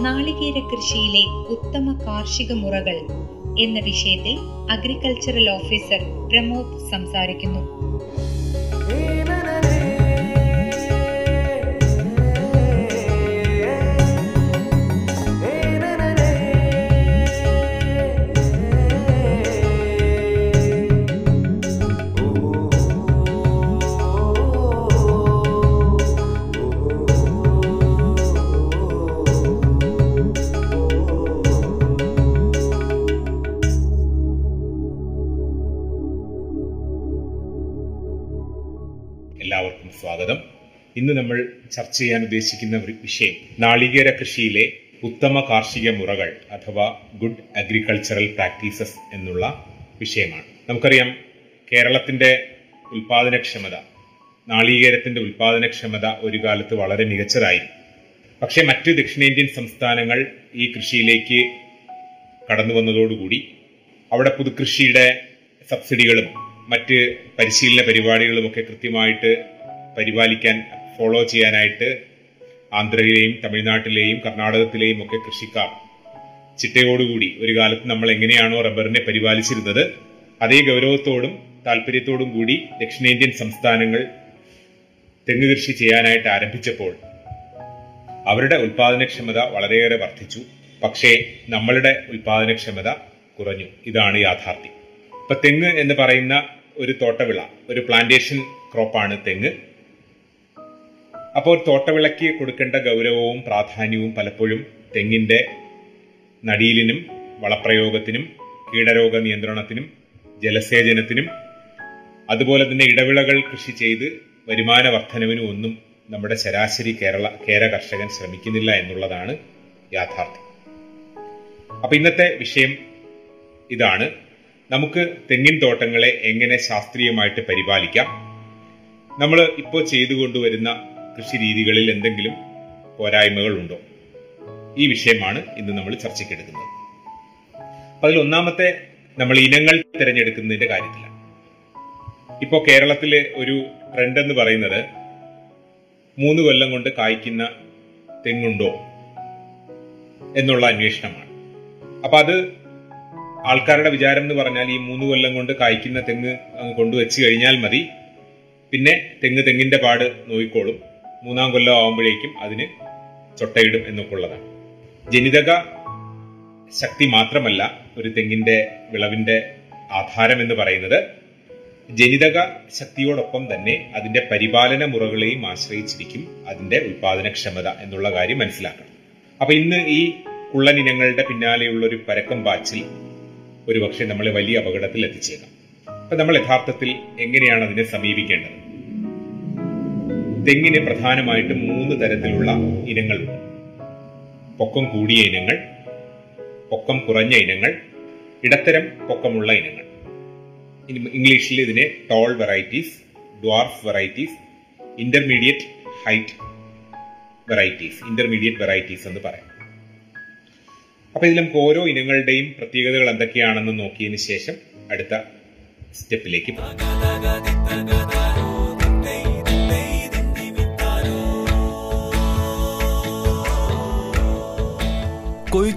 നാളികേര കൃഷിയിലെ ഉത്തമ കാർഷിക മുറകൾ എന്ന വിഷയത്തിൽ അഗ്രികൾച്ചറൽ ഓഫീസർ പ്രമോദ് സംസാരിക്കുന്നു. സ്വാഗതം. ഇന്ന് നമ്മൾ ചർച്ച ചെയ്യാൻ ഉദ്ദേശിക്കുന്ന ഒരു വിഷയം നാളികേര കൃഷിയിലെ ഉത്തമ കാർഷിക മുറകൾ അഥവാ ഗുഡ് അഗ്രികൾച്ചറൽ പ്രാക്ടീസസ് എന്നുള്ള വിഷയമാണ്. നമുക്കറിയാം കേരളത്തിന്റെ ഉൽപാദനക്ഷമത നാളികേരത്തിന്റെ ഉൽപാദനക്ഷമത ഒരു കാലത്ത് വളരെ മികച്ചതായിരുന്നു. പക്ഷേ മറ്റ് ദക്ഷിണേന്ത്യൻ സംസ്ഥാനങ്ങൾ ഈ കൃഷിയിലേക്ക് കടന്നു വന്നതോടുകൂടി അവിടെ പുതുകൃഷിയുടെ സബ്സിഡികളും മറ്റ് പരിശീലന പരിപാടികളുമൊക്കെ കൃത്യമായിട്ട് പരിപാലിക്കാൻ ഫോളോ ചെയ്യാനായിട്ട് ആന്ധ്രയിലെയും തമിഴ്നാട്ടിലെയും കർണാടകത്തിലെയും ഒക്കെ കൃഷിക്കാർ ചിട്ടയോടുകൂടി ഒരു കാലത്ത് നമ്മൾ എങ്ങനെയാണോ റബ്ബറിനെ പരിപാലിച്ചിരുന്നത് അതേ ഗൗരവത്തോടും താല്പര്യത്തോടും കൂടി ദക്ഷിണേന്ത്യൻ സംസ്ഥാനങ്ങൾ തെങ്ങ് കൃഷി ചെയ്യാനായിട്ട് ആരംഭിച്ചപ്പോൾ അവരുടെ ഉൽപാദനക്ഷമത വളരെയേറെ വർദ്ധിച്ചു. പക്ഷേ നമ്മളുടെ ഉൽപാദനക്ഷമത കുറഞ്ഞു. ഇതാണ് യാഥാർത്ഥ്യം. ഇപ്പൊ തെങ്ങ് എന്ന് പറയുന്ന ഒരു തോട്ടവിള ഒരു പ്ലാന്റേഷൻ ക്രോപ്പാണ് തെങ്ങ്. അപ്പോൾ തോട്ടവിളക്ക് കൊടുക്കേണ്ട ഗൗരവവും പ്രാധാന്യവും പലപ്പോഴും തെങ്ങിന്റെ നടീലിനും വളപ്രയോഗത്തിനും കീടരോഗ നിയന്ത്രണത്തിനും ജലസേചനത്തിനും അതുപോലെ തന്നെ ഇടവിളകൾ കൃഷി ചെയ്ത് വരുമാന വർധനവിനും ഒന്നും നമ്മുടെ ശരാശരി കേരള കേര കർഷകൻ ശ്രമിക്കുന്നില്ല എന്നുള്ളതാണ് യാഥാർത്ഥ്യം. അപ്പൊ ഇന്നത്തെ വിഷയം ഇതാണ്. നമുക്ക് തെങ്ങിൻ തോട്ടങ്ങളെ എങ്ങനെ ശാസ്ത്രീയമായിട്ട് പരിപാലിക്കാം? നമ്മൾ ഇപ്പോൾ ചെയ്തു കൊണ്ടുവരുന്ന കൃഷി രീതികളിൽ എന്തെങ്കിലും പോരായ്മകൾ ഉണ്ടോ ഈ വിഷയമാണ് ഇന്ന് നമ്മൾ ചർച്ചയ്ക്കെടുക്കുന്നത്. അതിൽ ഒന്നാമത്തെ നമ്മൾ ഇനങ്ങൾ തിരഞ്ഞെടുക്കുന്നതിന്റെ കാര്യത്തിലാണ്. ഇപ്പോൾ കേരളത്തിലെ ഒരു ട്രെൻഡ് എന്ന് പറയുന്നത് മൂന്ന് കൊല്ലം കൊണ്ട് കായ്ക്കുന്ന തെങ്ങുണ്ടോ എന്നുള്ള അന്വേഷണമാണ്. അപ്പൊ അത് ആൾക്കാരുടെ വിചാരം എന്ന് പറഞ്ഞാൽ ഈ മൂന്ന് കൊല്ലം കൊണ്ട് കായ്ക്കുന്ന തെങ്ങ് അങ്ങ് കൊണ്ടുവച്ച് കഴിഞ്ഞാൽ മതി. പിന്നെ തെങ്ങ് തെങ്ങിന്റെ പാട് നോയിക്കോളും. മൂന്നാം കൊല്ലം ആവുമ്പോഴേക്കും അതിന് ചൊട്ടയിടും എന്നൊക്കെ ഉള്ളതാണ് ജനിതക ശക്തി മാത്രമല്ല ഒരു തെങ്ങിന്റെ വിളവിന്റെ ആധാരം എന്ന് പറയുന്നത് ജനിതക ശക്തിയോടൊപ്പം തന്നെ അതിന്റെ പരിപാലന മുറകളെയും ആശ്രയിച്ചിരിക്കും അതിന്റെ ഉൽപാദനക്ഷമത എന്നുള്ള കാര്യം മനസ്സിലാക്കണം. അപ്പൊ ഇന്ന് ഈ കുള്ളൻ ഇനങ്ങളുടെ പിന്നാലെയുള്ള ഒരു പരക്കം പാച്ചിൽ ഒരുപക്ഷെ നമ്മളെ വലിയ അപകടത്തിൽ എത്തിച്ചേക്കാം അപ്പൊ നമ്മൾ യഥാർത്ഥത്തിൽ എങ്ങനെയാണ് അതിനെ സമീപിക്കേണ്ടത്? തെങ്ങിന് പ്രധാനമായിട്ടും മൂന്ന് തരത്തിലുള്ള ഇനങ്ങളുണ്ട്. പൊക്കം കൂടിയ ഇനങ്ങൾ പൊക്കം കുറഞ്ഞ ഇനങ്ങൾ ഇടത്തരം പൊക്കമുള്ള ഇനങ്ങൾ. ഇംഗ്ലീഷിൽ ഇതിനെ tall varieties dwarf varieties intermediate height varieties intermediate varieties എന്ന് പറയാം. അപ്പൊ ഇതിൽ നമുക്ക് ഓരോ ഇനങ്ങളുടെയും പ്രത്യേകതകൾ എന്തൊക്കെയാണെന്ന് നോക്കിയതിന് ശേഷം അടുത്ത സ്റ്റെപ്പിലേക്ക് പോകാം.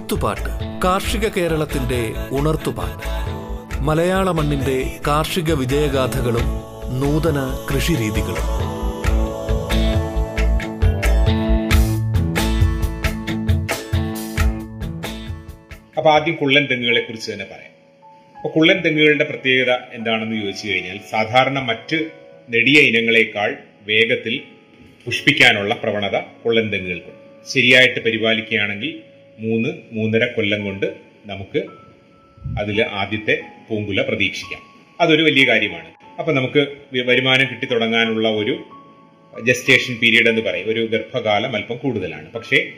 കൊയ്ത്തുപാട്ട് കാർഷിക കേരളത്തിന്റെ ഉണർത്തുപാട്ട്. മലയാള മണ്ണിന്റെ കാർഷിക വിജയഗാഥകളും നൂതന കൃഷിരീതികളും. അപ്പൊ ആദ്യം കുള്ളൻ തെങ്ങുകളെ കുറിച്ച് തന്നെ പറയാം. അപ്പൊ കുള്ളൻ തെങ്ങുകളുടെ പ്രത്യേകത എന്താണെന്ന് ചോദിച്ചു കഴിഞ്ഞാൽ സാധാരണ മറ്റ് നെടിയ ഇനങ്ങളെക്കാൾ വേഗത്തിൽ പുഷ്പിക്കാനുള്ള പ്രവണത കുള്ളൻ തെങ്ങുകൾക്കുണ്ട്. ശരിയായിട്ട് പരിപാലിക്കുകയാണെങ്കിൽ മൂന്ന് മൂന്നര കൊല്ലം കൊണ്ട് നമുക്ക് അതിൽ ആദ്യത്തെ പൂങ്കുല പ്രതീക്ഷിക്കാം. അതൊരു വലിയ കാര്യമാണ്. അപ്പം നമുക്ക് വരുമാനം കിട്ടി തുടങ്ങാനുള്ള ഒരു ജസ്റ്റേഷൻ പീരീഡ് എന്ന് പറയും. ഒരു ഗർഭകാലം അല്പം കൂടുതലാണ്. പക്ഷേ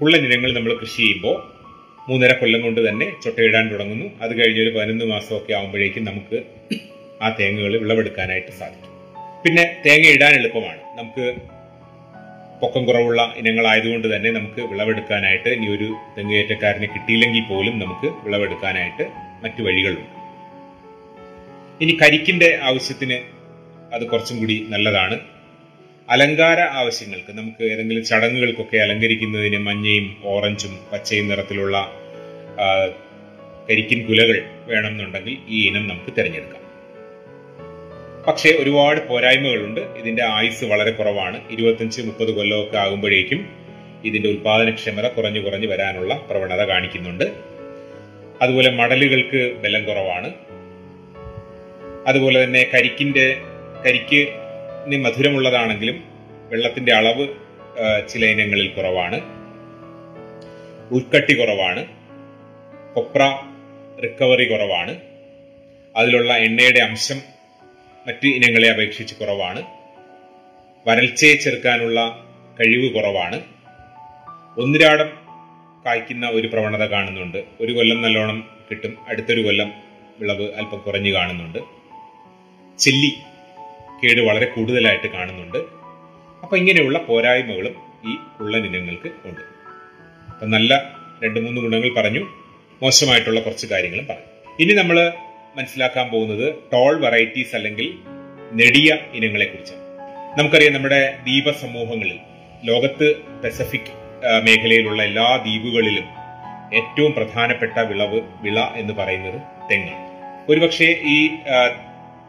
കുള്ളൻ ഇനങ്ങൾ നമ്മൾ കൃഷി ചെയ്യുമ്പോൾ മൂന്നര കൊല്ലം കൊണ്ട് തന്നെ ചൊട്ടയിടാൻ തുടങ്ങുന്നു. അത് കഴിഞ്ഞ് ഒരു പതിനൊന്ന് മാസമൊക്കെ ആകുമ്പോഴേക്കും നമുക്ക് ആ തേങ്ങകൾ വിളവെടുക്കാനായിട്ട് സാധിക്കും. പിന്നെ തേങ്ങ ഇടാൻ എളുപ്പമാണ്. നമുക്ക് പൊക്കം കുറവുള്ള ഇനങ്ങളായതുകൊണ്ട് തന്നെ നമുക്ക് വിളവെടുക്കാനായിട്ട് ഇനി ഒരു തെങ്ങുകയറ്റക്കാരന് കിട്ടിയില്ലെങ്കിൽ പോലും നമുക്ക് വിളവെടുക്കാനായിട്ട് മറ്റു വഴികളുണ്ട്. ഇനി കരിക്കിന്റെ ആവശ്യത്തിന് അത് കുറച്ചും കൂടി നല്ലതാണ്. അലങ്കാര ആവശ്യങ്ങൾക്ക് നമുക്ക് ഏതെങ്കിലും ചടങ്ങുകൾക്കൊക്കെ അലങ്കരിക്കുന്നതിന് മഞ്ഞയും ഓറഞ്ചും പച്ചയും നിറത്തിലുള്ള കരിക്കിൻ കുലകൾ വേണമെന്നുണ്ടെങ്കിൽ ഈ ഇനം നമുക്ക് തിരഞ്ഞെടുക്കാം. പക്ഷേ ഒരുപാട് പോരായ്മകളുണ്ട്. ഇതിന്റെ ആയുസ് വളരെ കുറവാണ്. ഇരുപത്തഞ്ച് മുപ്പത് കൊല്ലമൊക്കെ ആകുമ്പോഴേക്കും ഇതിന്റെ ഉൽപാദനക്ഷമത കുറഞ്ഞു കുറഞ്ഞു വരാനുള്ള പ്രവണത കാണിക്കുന്നുണ്ട്. അതുപോലെ മടലുകൾക്ക് ബലം കുറവാണ്. അതുപോലെ തന്നെ കരിക്കിന്റെ കരിക്ക് മധുരമുള്ളതാണെങ്കിലും വെള്ളത്തിന്റെ അളവ് ചില ഇനങ്ങളിൽ കുറവാണ്. ഉൾക്കട്ടി കുറവാണ്. കൊപ്ര റിക്കവറി കുറവാണ്. അതിലുള്ള എണ്ണയുടെ അംശം മറ്റ് ഇനങ്ങളെ അപേക്ഷിച്ച് കുറവാണ്. വരൾച്ചയെ ചെറുക്കാനുള്ള കഴിവ് കുറവാണ്. ഒന്നിരാടം കായ്ക്കുന്ന ഒരു പ്രവണത കാണുന്നുണ്ട്. ഒരു കൊല്ലം നല്ലോണം കിട്ടും. അടുത്തൊരു കൊല്ലം വിളവ് അല്പം കുറഞ്ഞു കാണുന്നുണ്ട്. ചെല്ലി കേട് വളരെ കൂടുതലായിട്ട് കാണുന്നുണ്ട്. അപ്പൊ ഇങ്ങനെയുള്ള പോരായ്മകളും ഈ ഉള്ളൻ ഇനങ്ങൾക്ക് ഉണ്ട്. അപ്പൊ നല്ല രണ്ട് മൂന്ന് ഗുണങ്ങൾ പറഞ്ഞു. മോശമായിട്ടുള്ള കുറച്ച് കാര്യങ്ങളും പറഞ്ഞു. ഇനി നമ്മൾ മനസ്സിലാക്കാൻ പോകുന്നത് ടോൾ വെറൈറ്റീസ് അല്ലെങ്കിൽ നെടിയ ഇനങ്ങളെ കുറിച്ചാണ് നമുക്കറിയാം നമ്മുടെ ദ്വീപ സമൂഹങ്ങളിൽ ലോകത്ത് പസഫിക് മേഖലയിലുള്ള എല്ലാ ദ്വീപുകളിലും ഏറ്റവും പ്രധാനപ്പെട്ട വിളവ് വിള എന്ന് പറയുന്നത് തെങ്ങാണ്. ഒരുപക്ഷെ ഈ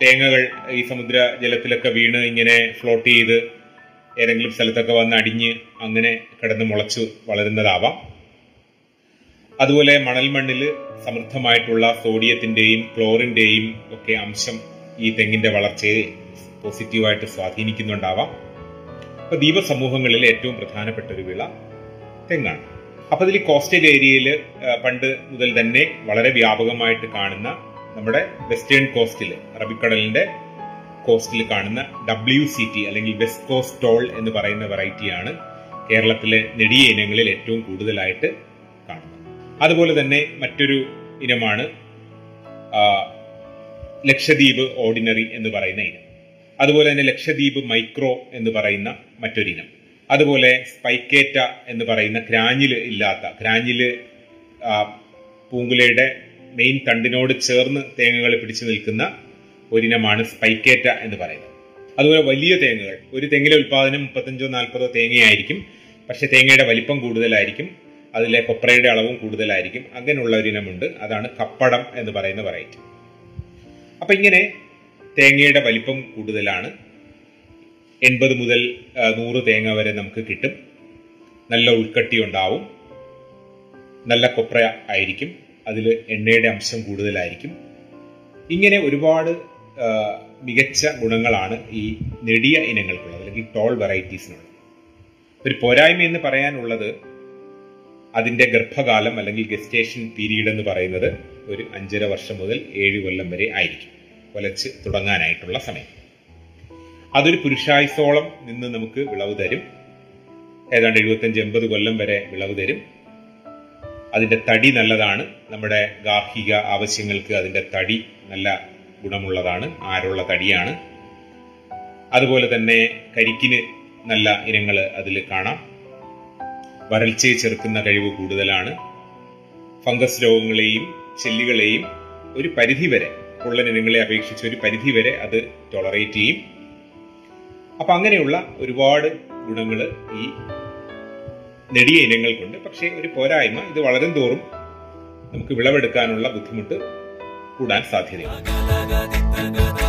തേങ്ങകൾ ഈ സമുദ്ര ജലത്തിലൊക്കെ വീണ് ഇങ്ങനെ ഫ്ലോട്ട് ചെയ്ത് ഏതെങ്കിലും സ്ഥലത്തൊക്കെ വന്ന് അടിഞ്ഞ് അങ്ങനെ കിടന്ന് മുളച്ചു വളരുന്നതാവാം. അതുപോലെ മണൽ മണ്ണിൽ സമൃദ്ധമായിട്ടുള്ള സോഡിയത്തിന്റെയും ക്ലോറിന്റെയും ഒക്കെ അംശം ഈ തെങ്ങിന്റെ വളർച്ചയെ പോസിറ്റീവായിട്ട് സ്വാധീനിക്കുന്നുണ്ടാവാം. അപ്പൊ ദ്വീപ സമൂഹങ്ങളിൽ ഏറ്റവും പ്രധാനപ്പെട്ട ഒരു വിള തെങ്ങാണ്. അപ്പൊ ഇതിൽ കോസ്റ്റൽ ഏരിയയിൽ പണ്ട് മുതൽ തന്നെ വളരെ വ്യാപകമായിട്ട് കാണുന്ന നമ്മുടെ വെസ്റ്റേൺ കോസ്റ്റിൽ അറബിക്കടലിന്റെ കോസ്റ്റിൽ കാണുന്ന ഡബ്ല്യു സി ടി അല്ലെങ്കിൽ വെസ്റ്റ് കോസ്റ്റ് ടോൾ എന്ന് പറയുന്ന വെറൈറ്റിയാണ് കേരളത്തിലെ നെടിയ ഇനങ്ങളിൽ ഏറ്റവും കൂടുതലായിട്ട് കാണുന്നത്. അതുപോലെ തന്നെ മറ്റൊരു ഇനമാണ് ലക്ഷദ്വീപ് ഓർഡിനറി എന്ന് പറയുന്ന ഇനം. അതുപോലെ തന്നെ ലക്ഷദ്വീപ് മൈക്രോ എന്ന് പറയുന്ന മറ്റൊരു ഇനം. അതുപോലെ സ്പൈക്കേറ്റ എന്ന് പറയുന്ന ക്രാഞ്ഞിൽ ഇല്ലാത്ത ക്രാഞ്ഞിൽ ആ, പൂങ്കുലയുടെ മെയിൻ തണ്ടിനോട് ചേർന്ന് തേങ്ങകൾ പിടിച്ചു നിൽക്കുന്ന ഒരിനമാണ് സ്പൈക്കേറ്റ എന്ന് പറയുന്നത്. അതുപോലെ വലിയ തേങ്ങകൾ ഒരു തെങ്ങിലെ ഉൽപാദനം മുപ്പത്തഞ്ചോ നാൽപ്പതോ തേങ്ങയായിരിക്കും പക്ഷെ തേങ്ങയുടെ വലിപ്പം കൂടുതലായിരിക്കും. അതിലെ കൊപ്രയുടെ അളവും കൂടുതലായിരിക്കും. അങ്ങനെയുള്ള ഒരു ഇനമുണ്ട്. അതാണ് കപ്പടം എന്ന് പറയുന്ന വെറൈറ്റി അപ്പം ഇങ്ങനെ തേങ്ങയുടെ വലിപ്പം കൂടുതലാണ്. എൺപത് മുതൽ നൂറ് തേങ്ങ വരെ നമുക്ക് കിട്ടും. നല്ല ഉൾക്കട്ടി ഉണ്ടാവും. നല്ല കൊപ്ര ആയിരിക്കും. അതിൽ എണ്ണയുടെ അംശം കൂടുതലായിരിക്കും. ഇങ്ങനെ ഒരുപാട് മികച്ച ഗുണങ്ങളാണ് ഈ നെടിയ ഇനങ്ങൾക്കുള്ളത് അല്ലെങ്കിൽ ടോൾ വെറൈറ്റീസിനുള്ളത് ഒരു പോരായ്മ എന്ന് പറയാനുള്ളത് അതിന്റെ ഗർഭകാലം അല്ലെങ്കിൽ ഗെസ്റ്റേഷൻ പീരീഡ് എന്ന് പറയുന്നത് ഒരു അഞ്ചര വർഷം മുതൽ ഏഴ് കൊല്ലം വരെ ആയിരിക്കും. കൊലച്ച് തുടങ്ങാനായിട്ടുള്ള സമയം. അതൊരു പുരുഷായുസോളം നിന്ന് നമുക്ക് വിളവ് തരും. ഏതാണ്ട് എഴുപത്തഞ്ച് എൺപത് കൊല്ലം വരെ വിളവ് തരും. അതിന്റെ തടി നല്ലതാണ്. നമ്മുടെ ഗാർഹിക ആവശ്യങ്ങൾക്ക് അതിന്റെ തടി നല്ല ഗുണമുള്ളതാണ്. ആരുള്ള തടിയാണ്. അതുപോലെ തന്നെ കരിക്കിന് നല്ല ഇനങ്ങൾ അതിൽ കാണാം. വരൾച്ചയെ ചെറുക്കുന്ന കഴിവ് കൂടുതലാണ്. ഫംഗസ് രോഗങ്ങളെയും ചെല്ലികളെയും ഒരു പരിധിവരെ വരെ ഉള്ള ഇനങ്ങളെ അപേക്ഷിച്ച് ഒരു പരിധിവരെ അത് ടോളറേറ്റ് ചെയ്യും. അപ്പം അങ്ങനെയുള്ള ഒരുപാട് ഗുണങ്ങൾ ഈ നെടിയ കൊണ്ട് പക്ഷേ ഒരു പോരായ്മ ഇത് വളരും തോറും നമുക്ക് വിളവെടുക്കാനുള്ള ബുദ്ധിമുട്ട് കൂടാൻ സാധ്യതയുണ്ട്.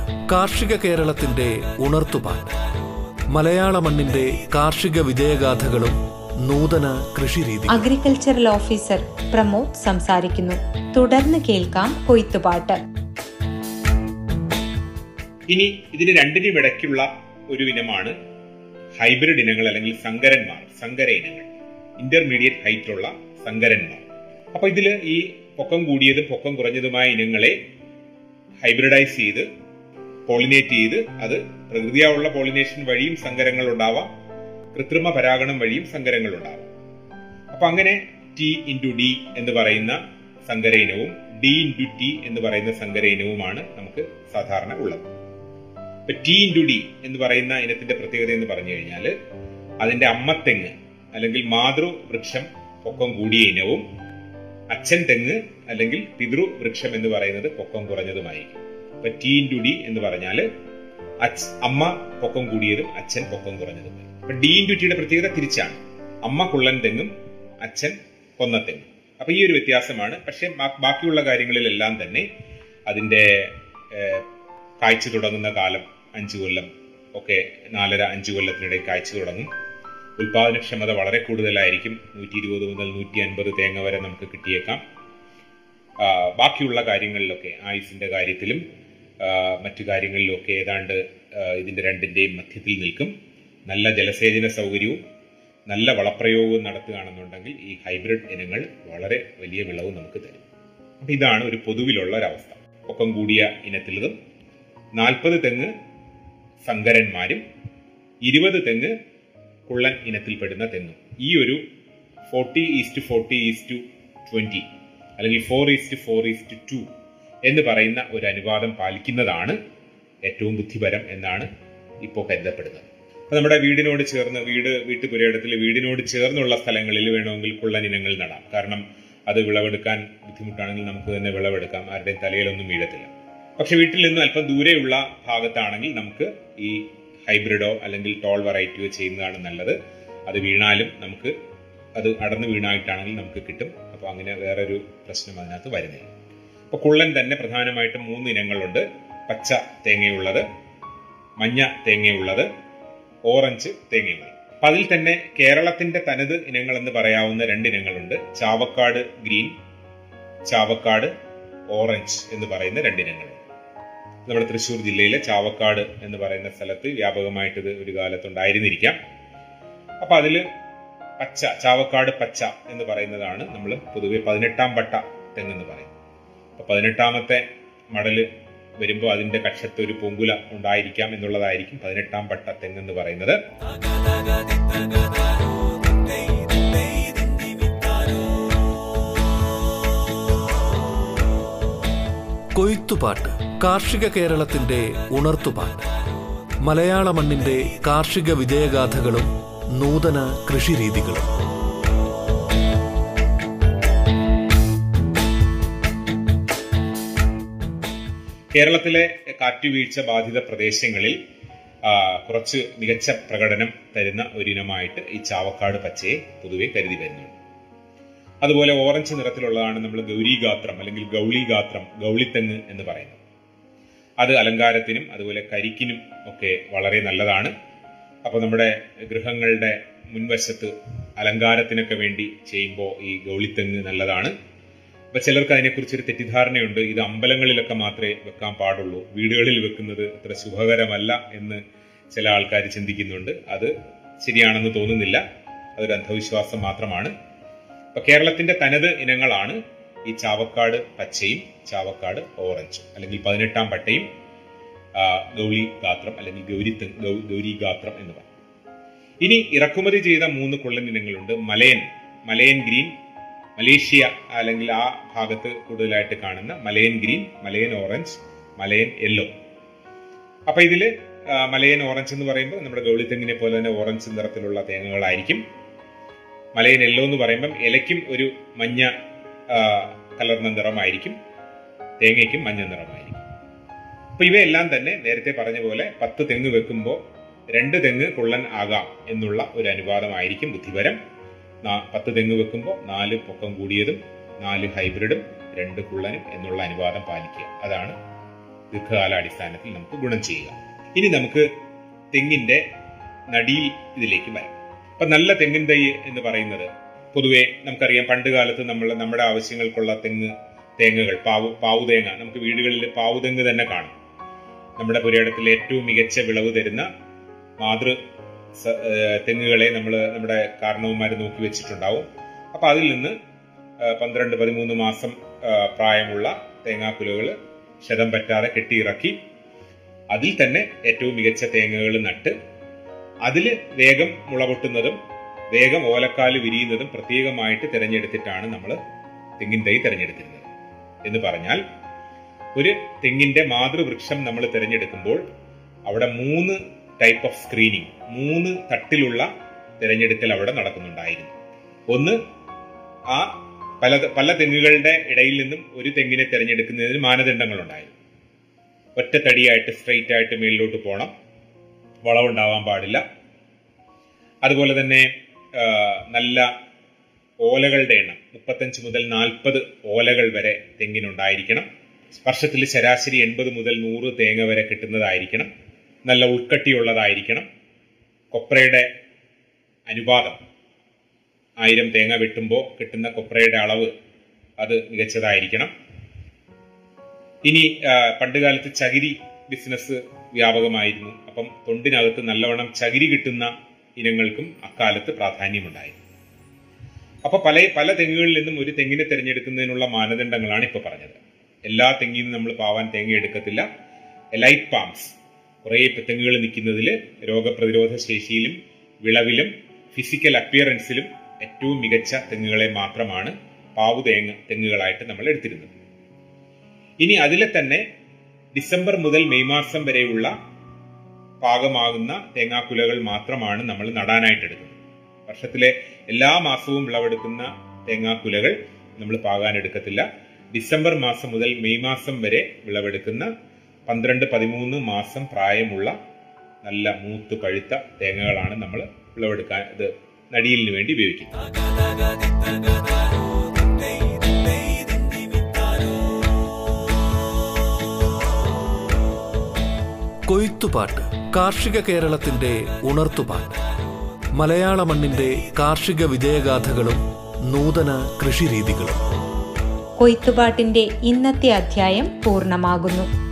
കാർഷിക കേരളത്തിന്റെ ഉണർത്തുപാട്ട്. മലയാള മണ്ണിന്റെ കാർഷിക വിജയഗാഥകളും നൂതന കൃഷിരീതി അഗ്രികൾച്ചറൽ ഓഫീസർ പ്രമോദ് സംസാരിക്കുന്നു. തുടർന്ന് കേൾക്കാം കൊയ്ത്തുപാട്ട്. ഇനി ഇതിന് രണ്ടിനും ഇടയ്ക്കുള്ള ഒരു ഇനമാണ് ഹൈബ്രിഡ് ഇനങ്ങൾ അല്ലെങ്കിൽ സങ്കരന്മാർ സങ്കര ഇനങ്ങൾ. ഇന്റർമീഡിയറ്റ് ഹൈറ്റുള്ള സങ്കരന്മാർ അപ്പൊ ഇതിൽ ഈ പൊക്കം കൂടിയതും പൊക്കം കുറഞ്ഞതുമായ ഇനങ്ങളെ ഹൈബ്രിഡൈസ് ചെയ്ത് പോളിനേറ്റ് ചെയ്ത് അത് പ്രകൃതിയാവുള്ള പോളിനേഷൻ വഴിയും സങ്കരങ്ങൾ ഉണ്ടാവാം കൃത്രിമ പരാഗണം വഴിയും സങ്കരങ്ങൾ ഉണ്ടാവാം അപ്പൊ അങ്ങനെ ടി ഇന്റു ഡി എന്ന് പറയുന്ന സങ്കര ഇനവും ഡി ഇന്റു ടി എന്ന് പറയുന്ന സങ്കര ഇനവുമാണ് നമുക്ക് സാധാരണ ഉള്ളത്. ഇപ്പൊ ടി ഇന്റു ഡി എന്ന് പറയുന്ന ഇനത്തിന്റെ പ്രത്യേകത എന്ന് പറഞ്ഞു കഴിഞ്ഞാൽ അതിന്റെ അമ്മത്തെങ്ങ് അല്ലെങ്കിൽ മാതൃവൃക്ഷം പൊക്കം കൂടിയ ഇനവും അച്ഛൻ തെങ്ങ് അല്ലെങ്കിൽ പിതൃവൃക്ഷം എന്ന് പറയുന്നത് പൊക്കം കുറഞ്ഞതുമായിരിക്കും. ഇപ്പൊ ടി ഇന്റു ഡി എന്ന് പറഞ്ഞാൽ അമ്മ പൊക്കം കൂടിയതും അച്ഛൻ പൊക്കം കുറഞ്ഞതും. അപ്പൊ ഡി ഇന്റു ടിയുടെ പ്രത്യേകത തിരിച്ചാണ്. അമ്മ കുള്ളൻ തെങ്ങും അച്ഛൻ കൊന്ന തെങ്ങും. അപ്പൊ ഈ ഒരു വ്യത്യാസമാണ്. പക്ഷെ ബാക്കിയുള്ള കാര്യങ്ങളിലെല്ലാം തന്നെ അതിന്റെ കാഴ്ച തുടങ്ങുന്ന കാലം അഞ്ചു കൊല്ലം ഒക്കെ നാലര അഞ്ചു കൊല്ലത്തിനിടെ കാഴ്ച തുടങ്ങും. ഉൽപാദനക്ഷമത വളരെ കൂടുതലായിരിക്കും. നൂറ്റി ഇരുപത് മുതൽ നൂറ്റി അൻപത് തേങ്ങ വരെ നമുക്ക് കിട്ടിയേക്കാം. ബാക്കിയുള്ള കാര്യങ്ങളിലൊക്കെ ആയുസിന്റെ കാര്യത്തിലും മറ്റു കാര്യങ്ങളിലൊക്കെ ഏതാണ്ട് ഇതിന്റെ രണ്ടിന്റെയും മധ്യത്തിൽ നിൽക്കും. നല്ല ജലസേചന സൗകര്യവും നല്ല വളപ്രയോഗവും നടത്തുകയാണെന്നുണ്ടെങ്കിൽ ഈ ഹൈബ്രിഡ് ഇനങ്ങൾ വളരെ വലിയ വിളവ് നമുക്ക് തരും. അപ്പം ഇതാണ് ഒരു പൊതുവിലുള്ള ഒരവസ്ഥ ഒപ്പം കൂടിയ ഇനത്തിലതും നാൽപ്പത് തെങ്ങ് സങ്കരന്മാരും ഇരുപത് തെങ്ങ് കുള്ളൻ ഇനത്തിൽപ്പെടുന്ന തെങ്ങും. ഈ ഒരു forty east forty east twenty അല്ലെങ്കിൽ four east four east two എന്ന് പറയുന്ന ഒരു അനുവാദം പാലിക്കുന്നതാണ് ഏറ്റവും ബുദ്ധിപരം എന്നാണ് ഇപ്പോൾ കരുതപ്പെടുന്നത്. അപ്പൊ നമ്മുടെ വീടിനോട് ചേർന്ന് വീട് വീട്ടുപുരയിടത്തിൽ വീടിനോട് ചേർന്നുള്ള സ്ഥലങ്ങളിൽ വേണമെങ്കിൽ കുള്ളൻ ഇനങ്ങൾ നടാം. കാരണം അത് വിളവെടുക്കാൻ ബുദ്ധിമുട്ടാണെങ്കിൽ നമുക്ക് തന്നെ വിളവെടുക്കാം. ആരുടെയും തലയിലൊന്നും വീഴത്തില്ല. പക്ഷെ വീട്ടിൽ നിന്നും അല്പം ദൂരെയുള്ള ഭാഗത്താണെങ്കിൽ നമുക്ക് ഈ ഹൈബ്രിഡോ അല്ലെങ്കിൽ ടോൾ വെറൈറ്റിയോ ചെയ്യുന്നതാണ് നല്ലത്. അത് വീണാലും നമുക്ക് അത് അടർന്നു വീണായിട്ടാണെങ്കിൽ നമുക്ക് കിട്ടും. അപ്പോൾ അങ്ങനെ വേറൊരു പ്രശ്നം അതിനകത്ത് വരുന്നില്ല. അപ്പോൾ കുള്ളൻ തന്നെ പ്രധാനമായിട്ടും മൂന്ന് ഇനങ്ങളുണ്ട്. പച്ച തേങ്ങയുള്ളത് മഞ്ഞ തേങ്ങയുള്ളത് ഓറഞ്ച് തേങ്ങയുള്ളത്. അപ്പൊ അതിൽ തന്നെ കേരളത്തിന്റെ തനത് ഇനങ്ങൾ എന്ന് പറയാവുന്ന രണ്ട് ഇനങ്ങളുണ്ട്. ചാവക്കാട് ഗ്രീൻ ചാവക്കാട് ഓറഞ്ച് എന്ന് പറയുന്ന രണ്ട് ഇനങ്ങൾ നമ്മുടെ തൃശ്ശൂർ ജില്ലയിലെ ചാവക്കാട് എന്ന് പറയുന്ന സ്ഥലത്ത് വ്യാപകമായിട്ട് ഇത് ഒരു കാലത്തുണ്ടായിരുന്നിരിക്കാം. അപ്പൊ അതിൽ പച്ച ചാവക്കാട് പച്ച എന്ന് പറയുന്നതാണ് നമ്മൾ പൊതുവെ പതിനെട്ടാം പട്ട തെങ്ങെന്ന് പറയുന്നത്. അപ്പൊ പതിനെട്ടാമത്തെ മടൽ വരുമ്പോൾ അതിന്റെ കക്ഷത്ത് ഒരു പൂങ്കുല ഉണ്ടായിരിക്കാം എന്നുള്ളതായിരിക്കും പതിനെട്ടാം പട്ട തെങ്ങെന്ന് പറയുന്നത്. കൊയ്ത്തുപാട്ട് കാർഷിക കേരളത്തിന്റെ ഉണർത്തുപാട്ട്. മലയാള മണ്ണിന്റെ കാർഷിക വിജയഗാഥകളും നൂതന കൃഷിരീതികളും. കേരളത്തിലെ കാറ്റുവീഴ്ച ബാധിത പ്രദേശങ്ങളിൽ കുറച്ച് മികച്ച പ്രകടനം തരുന്ന ഒരിനമായിട്ട് ഈ ചാവക്കാട് പച്ചയെ പൊതുവെ കരുതി വരുന്നുണ്ട്. അതുപോലെ ഓറഞ്ച് നിറത്തിലുള്ളതാണ് നമ്മൾ ഗൗരീഗാത്രം അല്ലെങ്കിൽ ഗൗളിഗാത്രം ഗൗളിത്തെങ്ങ് എന്ന് പറയുന്നത്. അത് അലങ്കാരത്തിനും അതുപോലെ കരിക്കിനും ഒക്കെ വളരെ നല്ലതാണ്. അപ്പോൾ നമ്മുടെ ഗൃഹങ്ങളുടെ മുൻവശത്ത് അലങ്കാരത്തിനൊക്കെ വേണ്ടി ചെയ്യുമ്പോൾ ഈ ഗൗളിത്തെങ്ങ് നല്ലതാണ്. അപ്പൊ ചിലർക്ക് അതിനെക്കുറിച്ച് ഒരു തെറ്റിദ്ധാരണയുണ്ട്. ഇത് അമ്പലങ്ങളിലൊക്കെ മാത്രമേ വെക്കാൻ പാടുള്ളൂ. വീടുകളിൽ വെക്കുന്നത് അത്ര ശുഭകരമല്ല എന്ന് ചില ആൾക്കാർ ചിന്തിക്കുന്നുണ്ട്. അത് ശരിയാണെന്ന് തോന്നുന്നില്ല. അതൊരു അന്ധവിശ്വാസം മാത്രമാണ്. അപ്പൊ കേരളത്തിന്റെ തനത് ഇനങ്ങളാണ് ഈ ചാവക്കാട് പച്ചയും ചാവക്കാട് ഓറഞ്ചും അല്ലെങ്കിൽ പതിനെട്ടാം പട്ടയും ഗൗളി ഗാത്രം അല്ലെങ്കിൽ ഗൗരി ഗൗരി ഗാത്രം എന്ന് പറയും. ഇനി ഇറക്കുമതി ചെയ്ത മൂന്ന് കൊള്ളൻ ഇനങ്ങളുണ്ട്. മലയൻ മലയൻ ഗ്രീൻ മലേഷ്യ അല്ലെങ്കിൽ ആ ഭാഗത്ത് കൂടുതലായിട്ട് കാണുന്ന Malayan green Malayan orange Malayan yellow. അപ്പൊ ഇതിൽ മലയൻ ഓറഞ്ച് എന്ന് പറയുമ്പോൾ നമ്മുടെ ഗൗളിത്തെങ്ങിനെ പോലെ തന്നെ ഓറഞ്ച് നിറത്തിലുള്ള തേങ്ങകളായിരിക്കും. മലയൻ യെല്ലോ എന്ന് പറയുമ്പം ഇലയ്ക്കും ഒരു മഞ്ഞ കലർന്ന നിറമായിരിക്കും. തേങ്ങയ്ക്കും മഞ്ഞ നിറമായിരിക്കും. അപ്പൊ ഇവയെല്ലാം തന്നെ നേരത്തെ പറഞ്ഞ പോലെ പത്ത് തെങ്ങ് വെക്കുമ്പോൾ രണ്ട് തെങ്ങ് കൊള്ളൻ ആകാം എന്നുള്ള ഒരു അനുവാദമായിരിക്കും ബുദ്ധിപരം. പത്ത് തെങ്ങ് വെക്കുമ്പോൾ നാല് പൊക്കം കൂടിയതും നാല് ഹൈബ്രിഡും രണ്ട് കുള്ളനും എന്നുള്ള അനുവാദം പാലിക്കുക. അതാണ് ദീർഘകാലാടിസ്ഥാനത്തിൽ നമുക്ക് ഗുണം ചെയ്യുക. ഇനി നമുക്ക് തെങ്ങിന്റെ നടിയിൽ ഇതിലേക്ക് വരാം. അപ്പൊ നല്ല തെങ്ങിൻ തൈ എന്ന് പറയുന്നത് പൊതുവെ നമുക്കറിയാം പണ്ട് കാലത്ത് നമ്മൾ നമ്മുടെ ആവശ്യങ്ങൾക്കുള്ള തെങ്ങ് തേങ്ങകൾ പാവു പാവുതേങ്ങ നമുക്ക് വീടുകളിൽ പാവുതെങ്ങ് തന്നെ കാണും. നമ്മുടെ പുരയിടത്തിൽ ഏറ്റവും മികച്ച വിളവ് തരുന്ന മാതൃ തെങ്ങുകളെ നമ്മൾ നമ്മുടെ കാരണവന്മാർ നോക്കി വെച്ചിട്ടുണ്ടാവും. അപ്പൊ അതിൽ നിന്ന് പന്ത്രണ്ട് പതിമൂന്ന് മാസം പ്രായമുള്ള തേങ്ങാക്കുലകൾ ക്ഷതം പറ്റാതെ കെട്ടിയിറക്കി അതിൽ തന്നെ ഏറ്റവും മികച്ച തേങ്ങകൾ നട്ട് അതിൽ വേഗം മുളപൊട്ടുന്നതും വേഗം ഓലക്കാൽ വിരിയുന്നതും പ്രത്യേകമായിട്ട് തിരഞ്ഞെടുത്തിട്ടാണ് നമ്മൾ തെങ്ങിൻ തൈ തിരഞ്ഞെടുത്തിരുന്നത്. എന്ന് പറഞ്ഞാൽ ഒരു തെങ്ങിന്റെ മാതൃവൃക്ഷം നമ്മൾ തിരഞ്ഞെടുക്കുമ്പോൾ അവിടെ മൂന്ന് ടൈപ്പ് ഓഫ് സ്ക്രീനിങ് മൂന്ന് തട്ടിലുള്ള തിരഞ്ഞെടുക്കൽ അവിടെ നടക്കുന്നുണ്ടായിരുന്നു. ഒന്ന് ആ പല പല തെങ്ങുകളുടെ ഇടയിൽ നിന്നും ഒരു തെങ്ങിനെ തിരഞ്ഞെടുക്കുന്നതിന് മാനദണ്ഡങ്ങൾ ഉണ്ടായിരുന്നു ഒറ്റ തടിയായിട്ട് സ്ട്രെയിറ്റ് ആയിട്ട് മേളിലോട്ട് പോകണം വളവുണ്ടാവാൻ പാടില്ല. അതുപോലെ തന്നെ നല്ല ഓലകളുടെ എണ്ണം മുപ്പത്തഞ്ച് മുതൽ നാൽപ്പത് ഓലകൾ വരെ തെങ്ങിനുണ്ടായിരിക്കണം. സ്പർശത്തിൽ ശരാശരി എൺപത് മുതൽ നൂറ് തേങ്ങ വരെ കിട്ടുന്നതായിരിക്കണം. നല്ല ഉൾക്കട്ടിയുള്ളതായിരിക്കണം. കൊപ്രയുടെ അനുപാതം. ആയിരം തേങ്ങ വെട്ടുമ്പോൾ കിട്ടുന്ന കൊപ്രയുടെ അളവ് അത് മികച്ചതായിരിക്കണം. ഇനി പണ്ടുകാലത്ത് ചകിരി ബിസിനസ് വ്യാപകമായിരുന്നു. അപ്പം തൊണ്ടിനകത്ത് നല്ലവണ്ണം ചകിരി കിട്ടുന്ന ഇനങ്ങൾക്കും അക്കാലത്ത് പ്രാധാന്യമുണ്ടായിരുന്നു. അപ്പൊ പല പല തെങ്ങുകളിൽ നിന്നും ഒരു തെങ്ങിനെ തിരഞ്ഞെടുക്കുന്നതിനുള്ള മാനദണ്ഡങ്ങളാണ് ഇപ്പൊ പറഞ്ഞത്. എല്ലാ തെങ്ങിൽ നിന്നും നമ്മൾ പാവാൻ തേങ്ങ എടുക്കത്തില്ല എലൈറ്റ് പാംസ്. കുറേ പെത്തങ്ങുകൾ നിൽക്കുന്നതിൽ രോഗപ്രതിരോധ ശേഷിയിലും വിളവിലും ഫിസിക്കൽ അപ്പിയറൻസിലും ഏറ്റവും മികച്ച തെങ്ങുകളെ മാത്രമാണ് പാവുതേങ്ങ തെങ്ങുകളായിട്ട് നമ്മൾ എടുത്തിരുന്നത്. ഇനി അതിലെ തന്നെ ഡിസംബർ മുതൽ മെയ് മാസം വരെയുള്ള പാകമാകുന്ന തേങ്ങാക്കുലകൾ മാത്രമാണ് നമ്മൾ നടാനായിട്ട് എടുക്കുന്നത്. വർഷത്തിലെ എല്ലാ മാസവും വിളവെടുക്കുന്ന തേങ്ങാക്കുലകൾ നമ്മൾ പാകാൻ എടുക്കത്തില്ല. ഡിസംബർ മാസം മുതൽ മെയ് മാസം വരെ വിളവെടുക്കുന്ന പന്ത്രണ്ട് പതിമൂന്ന് മാസം പ്രായമുള്ള നല്ല മൂത്ത് പഴുത്ത തേങ്ങകളാണ് നമ്മൾ വിളവെടുക്കാൻ ഇത് നടിയിലിന് വേണ്ടി ഉപയോഗിക്കുന്നത്. കൊയ്ത്തുപാട്ട് കാർഷിക കേരളത്തിന്റെ ഉണർത്തുപാട്ട്. മലയാള മണ്ണിന്റെ കാർഷിക വിജയഗാഥകളും നൂതന കൃഷിരീതികളും. കൊയ്ത്തുപാട്ടിന്റെ ഇന്നത്തെ അധ്യായം പൂർണമാകുന്നു.